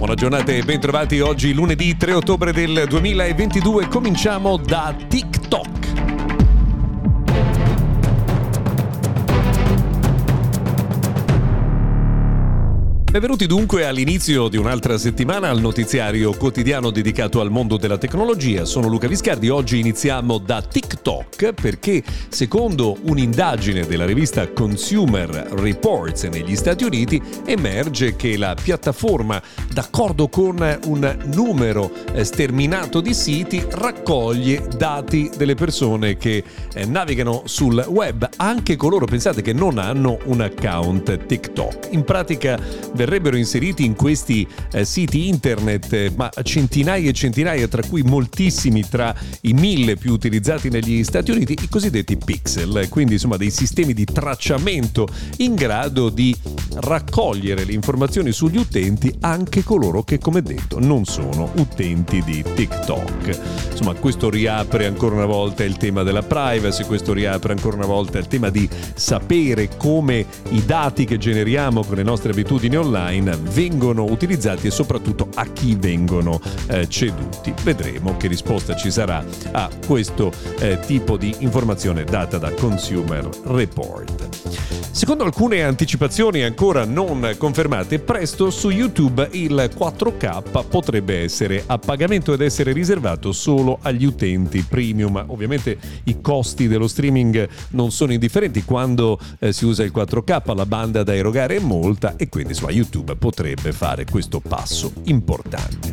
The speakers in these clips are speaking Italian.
Buona giornata e bentrovati oggi lunedì 3 ottobre del 2022. Cominciamo da TikTok. Benvenuti dunque all'inizio di un'altra settimana al notiziario quotidiano dedicato al mondo della tecnologia. Sono Luca Viscardi. Oggi iniziamo da TikTok perché secondo un'indagine della rivista Consumer Reports negli Stati Uniti emerge che la piattaforma, d'accordo con un numero eh, sterminato di siti, raccoglie dati delle persone che eh, navigano sul web, anche coloro pensate che non hanno un account TikTok. In pratica verrebbero inseriti in questi eh, siti internet, eh, ma centinaia e centinaia, tra cui moltissimi tra i mille più utilizzati negli Stati Uniti, i cosiddetti pixel, quindi insomma dei sistemi di tracciamento in grado di raccogliere le informazioni sugli utenti, anche coloro che, come detto, non sono utenti di TikTok. Insomma, questo riapre ancora una volta il tema della privacy, questo riapre ancora una volta il tema di sapere come i dati che generiamo con le nostre abitudini online vengono utilizzati e soprattutto a chi vengono eh, ceduti. Vedremo che risposta ci sarà a questo eh, tipo di informazione data da Consumer Report. Secondo alcune anticipazioni ancora non confermate, presto su YouTube il 4K potrebbe essere a pagamento ed essere riservato solo agli utenti premium. Ovviamente i costi dello streaming non sono indifferenti quando eh, si usa il 4K, la banda da erogare è molta e quindi insomma, YouTube potrebbe fare questo passo importante.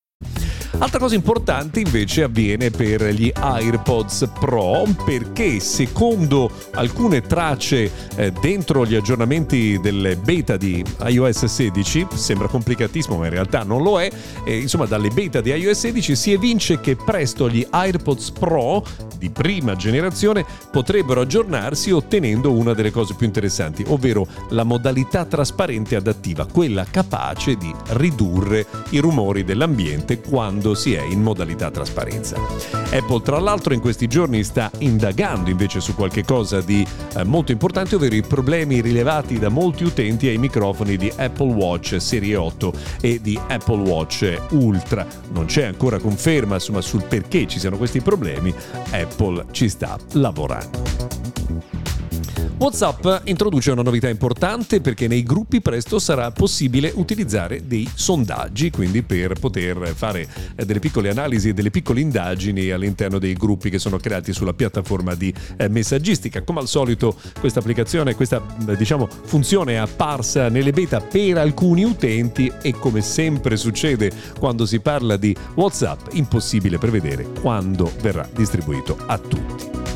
Altra cosa importante invece avviene per gli AirPods Pro perché secondo alcune tracce eh, dentro gli aggiornamenti delle beta di iOS 16, sembra complicatissimo ma in realtà non lo è, eh, insomma dalle beta di iOS 16 si evince che presto gli AirPods Pro di prima generazione potrebbero aggiornarsi ottenendo una delle cose più interessanti, ovvero la modalità trasparente adattiva, quella capace di ridurre i rumori dell'ambiente quando si è in modalità trasparenza. Apple tra l'altro in questi giorni sta indagando invece su qualche cosa di eh, molto importante, ovvero i problemi rilevati da molti utenti ai microfoni di Apple Watch Serie 8 e di Apple Watch Ultra. Non c'è ancora conferma insomma, sul perché ci siano questi problemi, Apple ci sta lavorando. WhatsApp introduce una novità importante perché nei gruppi presto sarà possibile utilizzare dei sondaggi, quindi per poter fare eh, delle piccole analisi e delle piccole indagini all'interno dei gruppi che sono creati sulla piattaforma di eh, messaggistica. Come al solito questa applicazione, questa eh, diciamo, funzione è apparsa nelle beta per alcuni utenti e come sempre succede quando si parla di WhatsApp, impossibile prevedere quando verrà distribuito a tutti.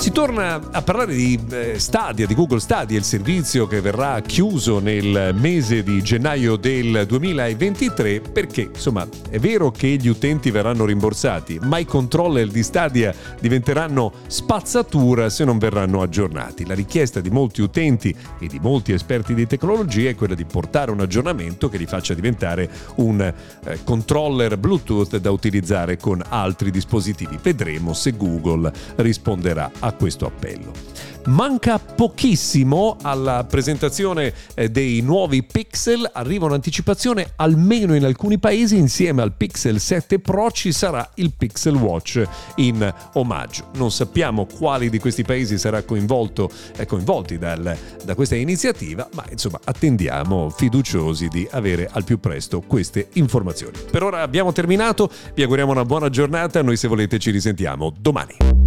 Si torna a parlare di eh, Stadia, di Google Stadia, il servizio che verrà chiuso nel mese di gennaio del 2023 perché insomma è vero che gli utenti verranno rimborsati, ma i controller di Stadia diventeranno spazzatura se non verranno aggiornati. La richiesta di molti utenti e di molti esperti di tecnologia è quella di portare un aggiornamento che li faccia diventare un eh, controller Bluetooth da utilizzare con altri dispositivi. Vedremo se Google risponderà a a questo appello. Manca pochissimo alla presentazione eh, dei nuovi Pixel, arriva un'anticipazione almeno in alcuni paesi, insieme al Pixel 7 Pro ci sarà il Pixel Watch in omaggio. Non sappiamo quali di questi paesi sarà coinvolto, eh, coinvolti dal, da questa iniziativa, ma insomma attendiamo fiduciosi di avere al più presto queste informazioni. Per ora abbiamo terminato, vi auguriamo una buona giornata, noi se volete ci risentiamo domani.